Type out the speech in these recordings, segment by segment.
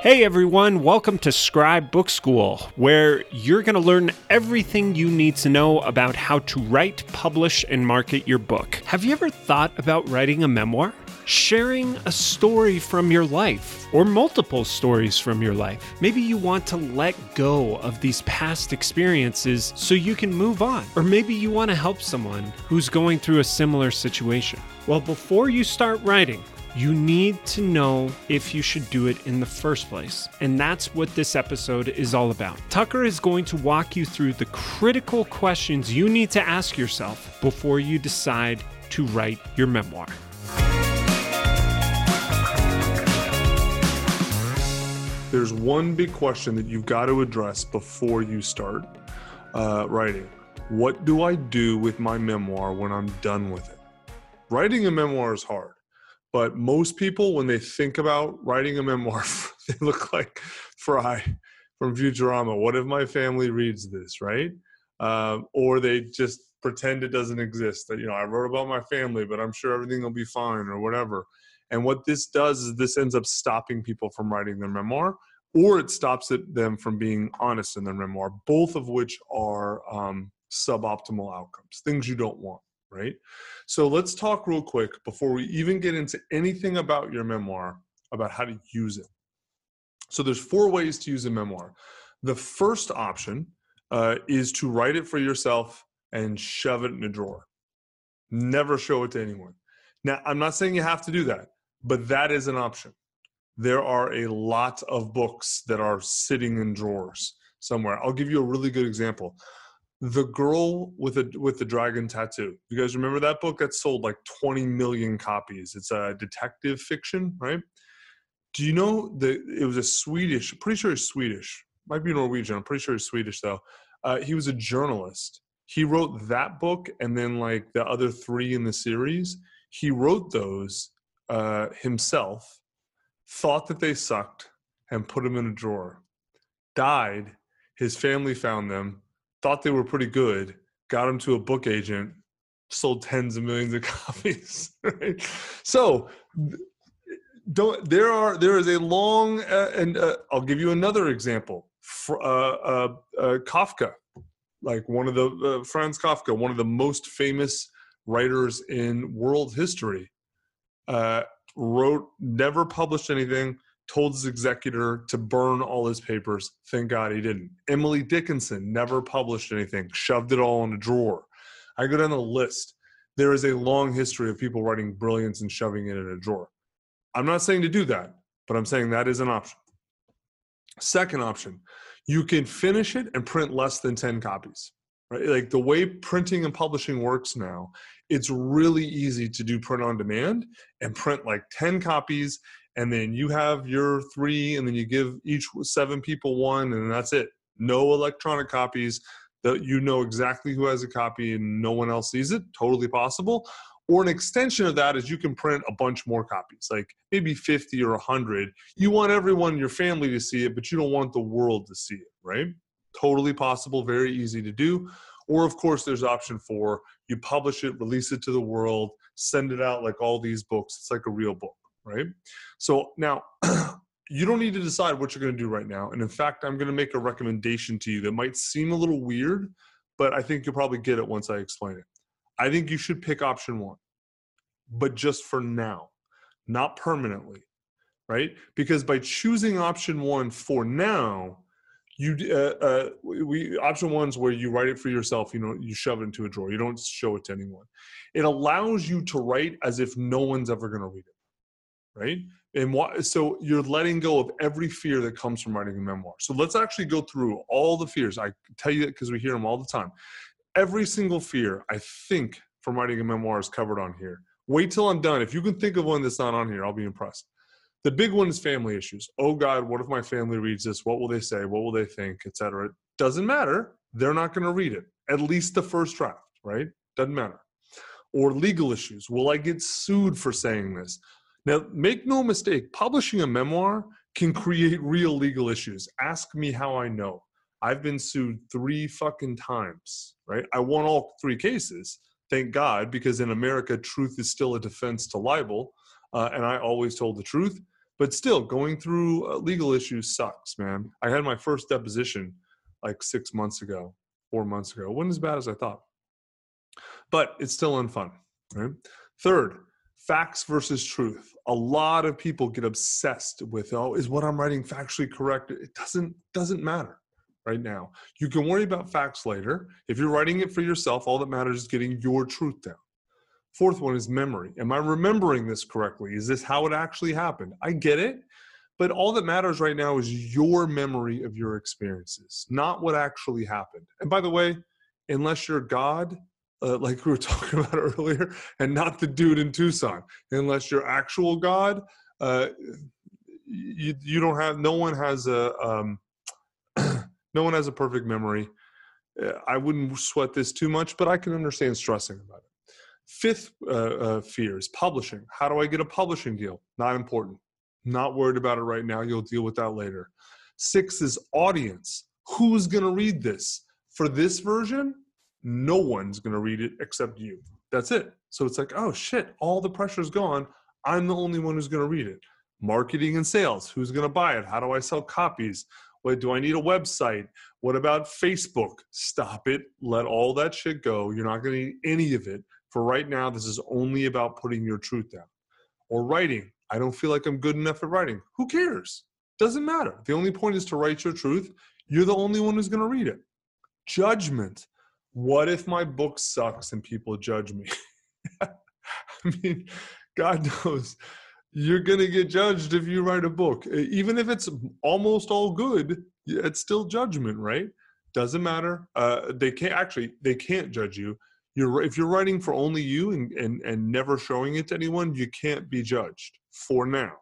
Hey everyone, welcome to Scribe Book School, where you're going to learn everything you need to know about how to write, publish, and market your book. Have you ever thought about writing a memoir? Sharing a story from your life, or multiple stories from your life. Maybe you want to let go of these past experiences so you can move on. Or maybe you want to help someone who's going through a similar situation. Well, before you start writing, you need to know if you should do it in the first place. And that's what this episode is all about. Tucker is going to walk you through the critical questions you need to ask yourself before you decide to write your memoir. There's one big question that you've got to address before you start uh, writing. What do I do with my memoir when I'm done with it? Writing a memoir is hard but most people, when they think about writing a memoir, they look like Fry from Futurama. What if my family reads this, right? Um, or they just pretend it doesn't exist. That you know, I wrote about my family, but I'm sure everything will be fine, or whatever. And what this does is this ends up stopping people from writing their memoir, or it stops it, them from being honest in their memoir. Both of which are um, suboptimal outcomes, things you don't want right? So let's talk real quick before we even get into anything about your memoir about how to use it. So there's four ways to use a memoir. The first option uh, is to write it for yourself and shove it in a drawer. Never show it to anyone. Now, I'm not saying you have to do that, but that is an option. There are a lot of books that are sitting in drawers somewhere. I'll give you a really good example the girl with a with the dragon tattoo. You guys remember that book? That sold like 20 million copies. It's a detective fiction right? Do you know that it was a swedish pretty sure it's swedish. Might be norwegian. I'm pretty sure it's swedish though. Uh, he was a journalist. He wrote that book and then like the other three in the series. He wrote those uh, himself thought that they sucked and put them in a drawer. Died. His family found them thought they were pretty good, got them to a book agent, sold tens of millions of copies. Right? So don't there are there is a long uh, and uh, I'll give you another example. For, uh, uh, uh, Kafka, like one of the uh, Franz Kafka, one of the most famous writers in world history, wrote never published anything told his executor to burn all his papers. Thank God he didn't. Emily Dickinson never published anything, shoved it all in a drawer. I go down the list. There is a long history of people writing brilliance and shoving it in a drawer. I'm not saying to do that, but I'm saying that is an option. Second option, you can finish it and print less than 10 copies. Right? Like the way printing and publishing works now, it's really easy to do print on demand and print like 10 copies and then you have your three and then you give each seven people one and that's it. No electronic copies that you know exactly who has a copy and no one else sees it totally possible. Or an extension of that is you can print a bunch more copies like maybe 50 or 100 you want everyone in your family to see it but you don't want the world to see it right? Totally possible very easy to do. Or of course there's option four. You publish it release it to the world send it out like all these books. It's like a real book right? So now you don't need to decide what you're going to do right now. And in fact, I'm going to make a recommendation to you that might seem a little weird, but I think you'll probably get it once I explain it. I think you should pick option one, but just for now, not permanently, right? Because by choosing option one for now, you uh, uh, we option one's where you write it for yourself you know you shove it into a drawer you don't show it to anyone it allows you to write as if no one's ever going to read it right? And what, so you're letting go of every fear that comes from writing a memoir. So let's actually go through all the fears. I tell you that because we hear them all the time. Every single fear, I think, from writing a memoir is covered on here. Wait till I'm done. If you can think of one that's not on here, I'll be impressed. The big one is family issues. Oh God, what if my family reads this? What will they say? What will they think, etc. It Doesn't matter. They're not going to read it. At least the first draft, right? Doesn't matter. Or legal issues. Will I get sued for saying this? Now, make no mistake, publishing a memoir can create real legal issues. Ask me how I know. I've been sued three fucking times, right? I won all three cases, thank God, because in America, truth is still a defense to libel. Uh, and I always told the truth. But still, going through uh, legal issues sucks, man. I had my first deposition like six months ago, four months ago. It wasn't as bad as I thought, but it's still unfun. Right. Third, facts versus truth. A lot of people get obsessed with, oh, is what I'm writing factually correct? It doesn't doesn't matter right now. You can worry about facts later. If you're writing it for yourself, all that matters is getting your truth down. Fourth one is memory. Am I remembering this correctly? Is this how it actually happened? I get it, but all that matters right now is your memory of your experiences, not what actually happened. And by the way, unless you're God, uh, like we were talking about earlier, and not the dude in Tucson, unless you're actual God, uh, you you don't have. No one has a um, no one has a perfect memory. Uh, I wouldn't sweat this too much, but I can understand stressing about it. Fifth uh, uh, fear is publishing. How do I get a publishing deal? Not important. Not worried about it right now. You'll deal with that later. Six is audience. Who's going to read this? For this version, no one's going to read it except you. That's it. So it's like, oh shit, all the pressure's gone. I'm the only one who's going to read it. Marketing and sales. Who's going to buy it? How do I sell copies? What do I need a website? What about Facebook? Stop it. Let all that shit go. You're not going to need any of it. For right now, this is only about putting your truth down. Or writing. I don't feel like I'm good enough at writing. Who cares? Doesn't matter. The only point is to write your truth. You're the only one who's going to read it. Judgment. What if my book sucks and people judge me? I mean, God knows you're going to get judged if you write a book. Even if it's almost all good, it's still judgment, right? Doesn't matter. Uh, they can't actually, they can't judge you you're if you're writing for only you and, and and never showing it to anyone you can't be judged for now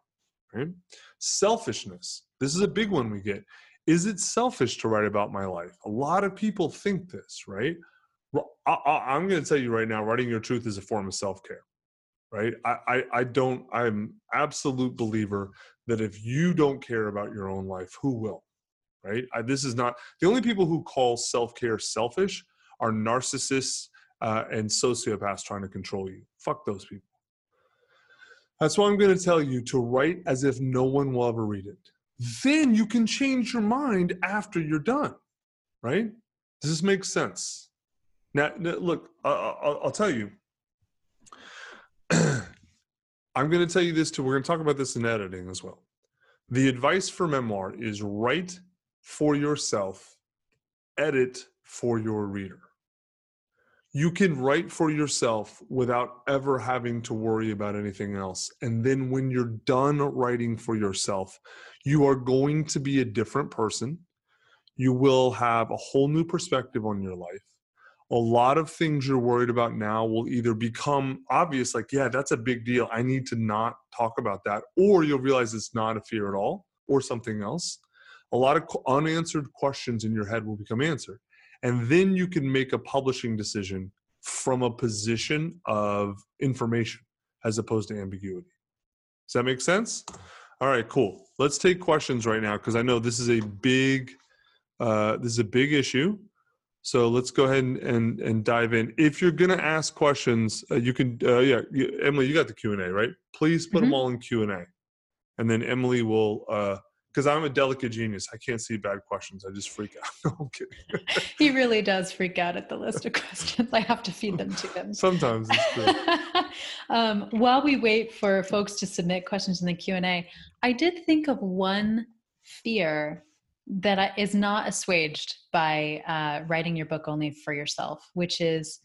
right selfishness this is a big one we get is it selfish to write about my life a lot of people think this right I, am going to tell you right now writing your truth is a form of self-care right I, I i don't i'm absolute believer that if you don't care about your own life who will right I, this is not the only people who call self-care selfish are narcissists uh, and sociopaths trying to control you. Fuck those people. That's why I'm going to tell you to write as if no one will ever read it. Then you can change your mind after you're done, right? Does this make sense? Now, look, I'll, I'll tell you. I'm going to tell you this too. We're going to talk about this in editing as well. The advice for memoir is write for yourself, edit for your reader you can write for yourself without ever having to worry about anything else. And then when you're done writing for yourself, you are going to be a different person. You will have a whole new perspective on your life. A lot of things you're worried about now will either become obvious, like, yeah, that's a big deal. I need to not talk about that. Or you'll realize it's not a fear at all or something else. A lot of unanswered questions in your head will become answered and then you can make a publishing decision from a position of information as opposed to ambiguity. Does that make sense? All right, cool. Let's take questions right now because I know this is a big uh, this is a big issue. So let's go ahead and and, and dive in. If you're gonna ask questions, uh, you can uh, yeah, you, Emily, you got the Q and A right? Please put mm-hmm. them all in Q and A, and then Emily will uh, because I'm a delicate genius. I can't see bad questions. I just freak out. no, he really does freak out at the list of questions. I have to feed them to him. Sometimes um, while we wait for folks to submit questions in the Q&A, I did think of one fear that is not assuaged by uh, writing your book only for yourself, which is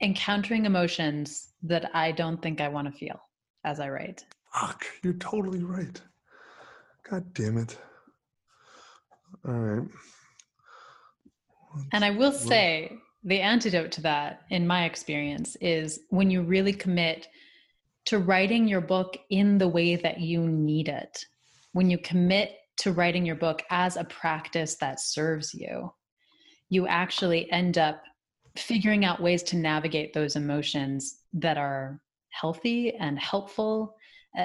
encountering emotions that I don't think I want to feel as I write. Fuck, you're totally right. God damn it. All right. And I will say the antidote to that, in my experience, is when you really commit to writing your book in the way that you need it, when you commit to writing your book as a practice that serves you, you actually end up figuring out ways to navigate those emotions that are healthy and helpful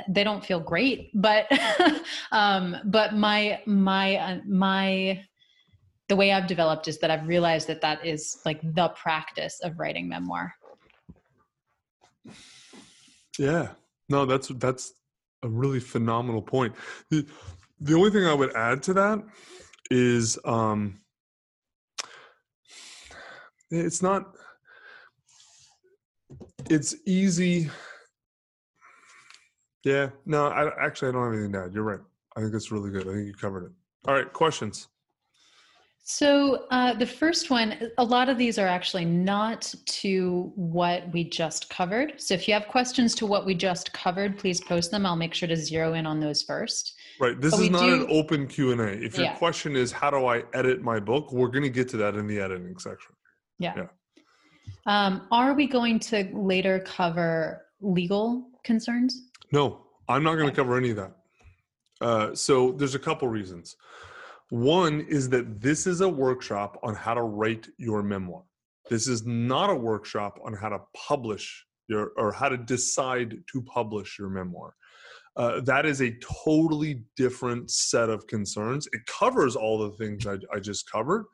they don't feel great but um but my my uh, my the way i've developed is that i've realized that that is like the practice of writing memoir yeah no that's that's a really phenomenal point. The, the only thing I would add to that is um, it's not it's easy yeah no i actually i don't have anything to add you're right i think that's really good i think you covered it. All right questions? So uh, the first one a lot of these are actually not to what we just covered so if you have questions to what we just covered please post them i'll make sure to zero in on those first. Right this But is not do- an open q&a if your Yeah. question is how do i edit my book we're going to get to that in the editing section. Yeah, Yeah. Um, are we going to later cover legal concerns No, I'm not going to Okay. cover any of that. Uh, so there's a couple reasons. One is that this is a workshop on how to write your memoir. This is not a workshop on how to publish your or how to decide to publish your memoir. Uh, that is a totally different set of concerns. It covers all the things I, I just covered,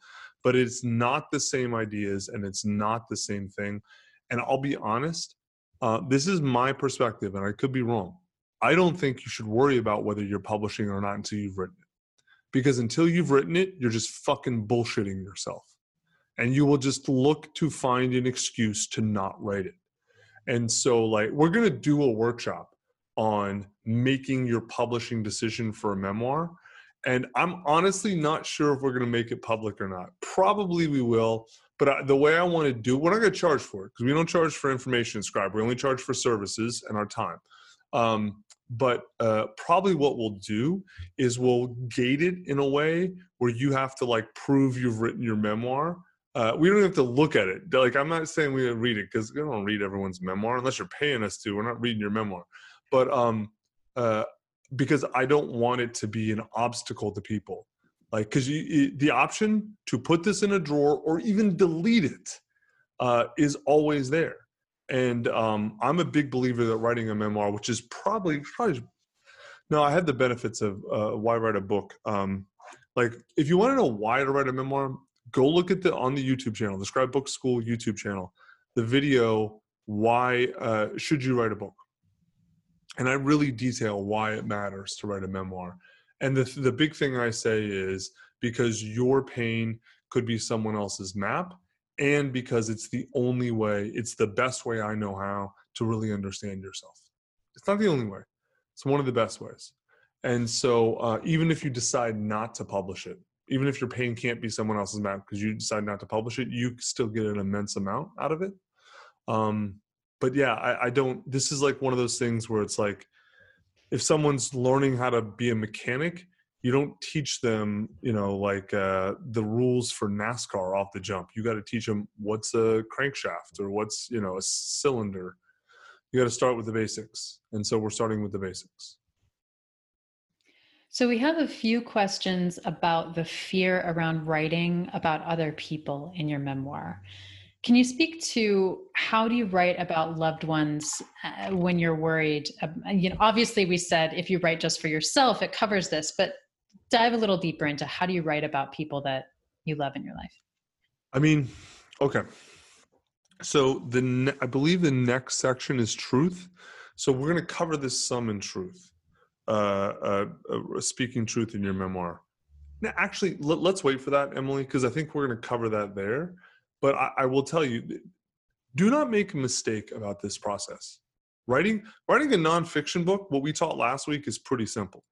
but it's not the same ideas and it's not the same thing. And I'll be honest, uh, this is my perspective, and I could be wrong. I don't think you should worry about whether you're publishing or not until you've written it. Because until you've written it, you're just fucking bullshitting yourself. And you will just look to find an excuse to not write it. And so, like, we're going to do a workshop on making your publishing decision for a memoir. And I'm honestly not sure if we're going to make it public or not. Probably we will. But I, the way I want to do, we're not going to charge for it because we don't charge for information scribe. We only charge for services and our time. Um, but uh, probably what we'll do is we'll gate it in a way where you have to like prove you've written your memoir. Uh, we don't have to look at it. Like I'm not saying we read it because we don't read everyone's memoir unless you're paying us to. We're not reading your memoir, but um, uh, because I don't want it to be an obstacle to people. Like because the option to put this in a drawer or even delete it uh, is always there. And um, I'm a big believer that writing a memoir, which is probably probably no, I had the benefits of uh, why write a book. Um, like if you want to know why to write a memoir, go look at the on the YouTube channel, the Scribe Book School YouTube channel, the video why uh, should you write a book, and I really detail why it matters to write a memoir. And the the big thing I say is because your pain could be someone else's map and because it's the only way, it's the best way I know how to really understand yourself. It's not the only way, it's one of the best ways. And so, uh, even if you decide not to publish it, even if your pain can't be someone else's map because you decide not to publish it, you still get an immense amount out of it. Um, but yeah, I, I don't. This is like one of those things where it's like, if someone's learning how to be a mechanic, you don't teach them, you know, like uh, the rules for NASCAR off the jump. You got to teach them what's a crankshaft or what's, you know, a cylinder. You got to start with the basics. And so we're starting with the basics. So we have a few questions about the fear around writing about other people in your memoir. Can you speak to how do you write about loved ones uh, when you're worried? Um, you know, obviously we said if you write just for yourself, it covers this, but dive a little deeper into how do you write about people that you love in your life? I mean, okay. So the ne- I believe the next section is truth. So we're going to cover this some in truth, uh, uh, uh, speaking truth in your memoir. Now, actually, let, let's wait for that, Emily, because I think we're going to cover that there. But I, I will tell you, do not make a mistake about this process. Writing writing a nonfiction book, what we taught last week, is pretty simple.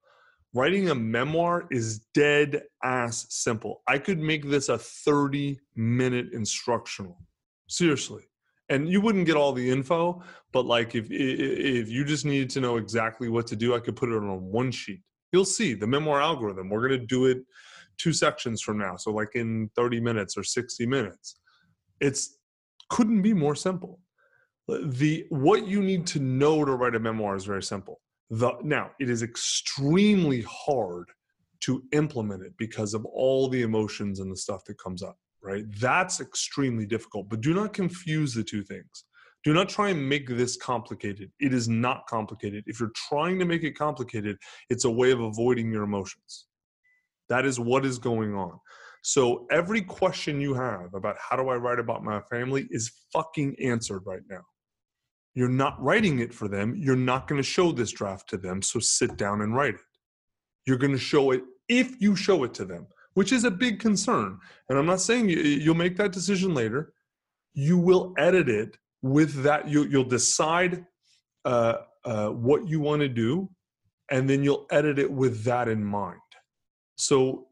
Writing a memoir is dead ass simple. I could make this a 30 minute instructional. Seriously. And you wouldn't get all the info, but like if if you just needed to know exactly what to do, I could put it on one sheet. You'll see the memoir algorithm. We're going to do it two sections from now. So like in 30 minutes or 60 minutes. It's couldn't be more simple. The what you need to know to write a memoir is very simple. The now it is extremely hard to implement it because of all the emotions and the stuff that comes up, right? That's extremely difficult. But do not confuse the two things. Do not try and make this complicated. It is not complicated. If you're trying to make it complicated, it's a way of avoiding your emotions. That is what is going on. So every question you have about how do I write about my family is fucking answered right now. You're not writing it for them. You're not going to show this draft to them. So sit down and write it. You're going to show it if you show it to them, which is a big concern. And I'm not saying you, you'll make that decision later. You will edit it with that. You, you'll decide uh, uh, what you want to do, and then you'll edit it with that in mind. So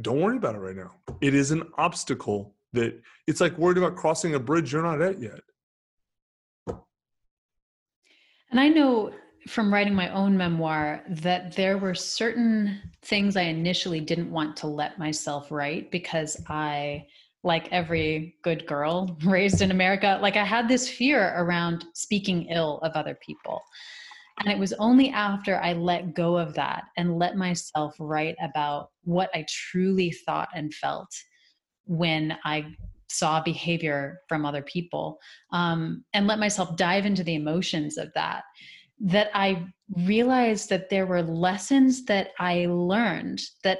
don't worry about it right now. It is an obstacle that it's like worried about crossing a bridge you're not at yet. And I know from writing my own memoir that there were certain things I initially didn't want to let myself write because I, like every good girl raised in America, like I had this fear around speaking ill of other people. And it was only after I let go of that and let myself write about what I truly thought and felt when I saw behavior from other people um, and let myself dive into the emotions of that that i realized that there were lessons that i learned that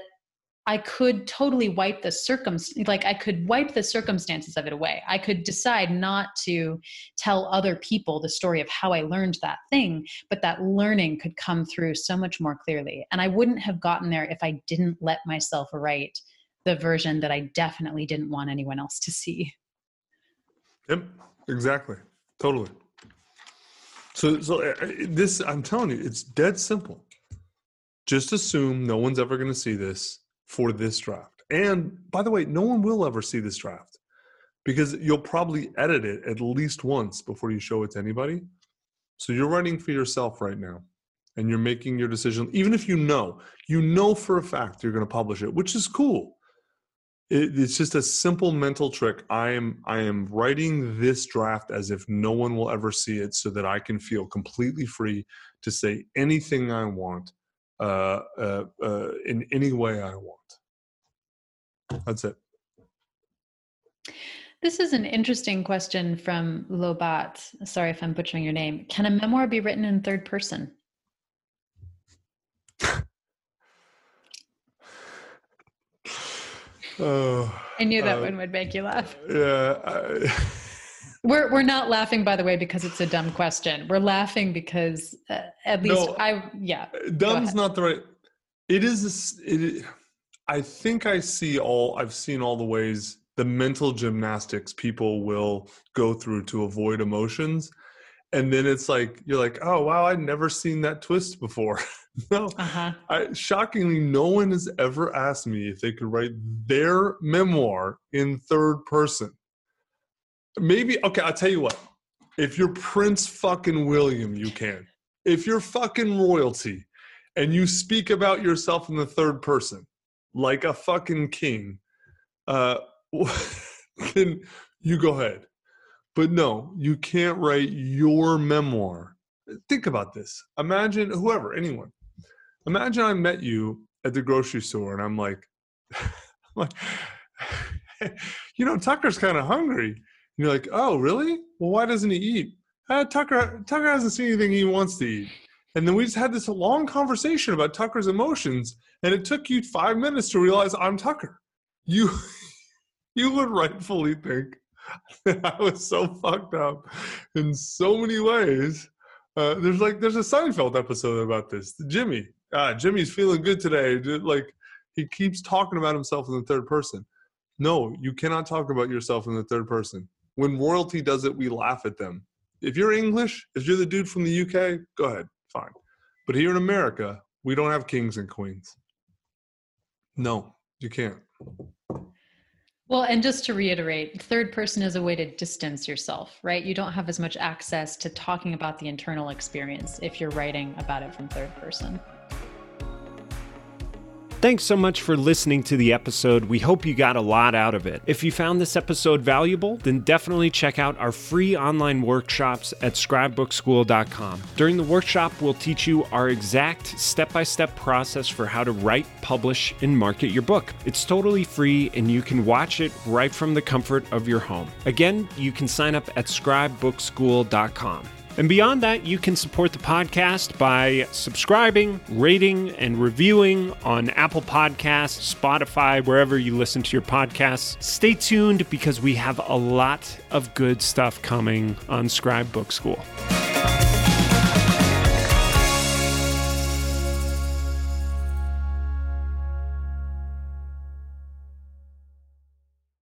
I could totally wipe the circum like I could wipe the circumstances of it away. I could decide not to tell other people the story of how I learned that thing, but that learning could come through so much more clearly. And I wouldn't have gotten there if I didn't let myself write the version that I definitely didn't want anyone else to see. Yep, exactly. Totally. So so uh, uh, this I'm telling you, it's dead simple. Just assume no one's ever going to see this for this draft. And by the way, no one will ever see this draft because you'll probably edit it at least once before you show it to anybody. So you're writing for yourself right now and you're making your decision even if you know, you know for a fact you're going to publish it, which is cool. It, it's just a simple mental trick. I am I am writing this draft as if no one will ever see it so that I can feel completely free to say anything I want uh, uh, uh, in any way I want. That's it. This is an interesting question from Lobat. Sorry if I'm butchering your name. Can a memoir be written in third person? oh, I knew that uh, one would make you laugh. Yeah. I... We're we're not laughing, by the way, because it's a dumb question. We're laughing because uh, at least no, I yeah. Dumb's not the right. It is. It. I think I see all. I've seen all the ways the mental gymnastics people will go through to avoid emotions, and then it's like you're like, oh wow, I'd never seen that twist before. no, uh-huh. I, shockingly, no one has ever asked me if they could write their memoir in third person Maybe okay. I'll tell you what. If you're Prince fucking William, you can. If you're fucking royalty, and you speak about yourself in the third person, like a fucking king, uh, then you go ahead. But no, you can't write your memoir. Think about this. Imagine whoever, anyone. Imagine I met you at the grocery store, and I'm like, I'm like, you know, Tucker's kind of hungry you're like, oh, really? Well, why doesn't he eat? Uh, Tucker Tucker hasn't seen anything he wants to eat. And then we just had this long conversation about Tucker's emotions, and it took you five minutes to realize I'm Tucker. You you would rightfully think that I was so fucked up in so many ways. Uh, there's like there's a Seinfeld episode about this. Jimmy, ah, Jimmy's feeling good today. Like he keeps talking about himself in the third person. No, you cannot talk about yourself in the third person. When royalty does it, we laugh at them. If you're English, if you're the dude from the UK, go ahead, fine. But here in America, we don't have kings and queens. No, you can't. Well, and just to reiterate, third person is a way to distance yourself, right? You don't have as much access to talking about the internal experience if you're writing about it from third person. Thanks so much for listening to the episode. We hope you got a lot out of it. If you found this episode valuable, then definitely check out our free online workshops at scribebookschool.com. During the workshop, we'll teach you our exact step by step process for how to write, publish, and market your book. It's totally free and you can watch it right from the comfort of your home. Again, you can sign up at scribebookschool.com. And beyond that, you can support the podcast by subscribing, rating, and reviewing on Apple Podcasts, Spotify, wherever you listen to your podcasts. Stay tuned because we have a lot of good stuff coming on Scribe Book School.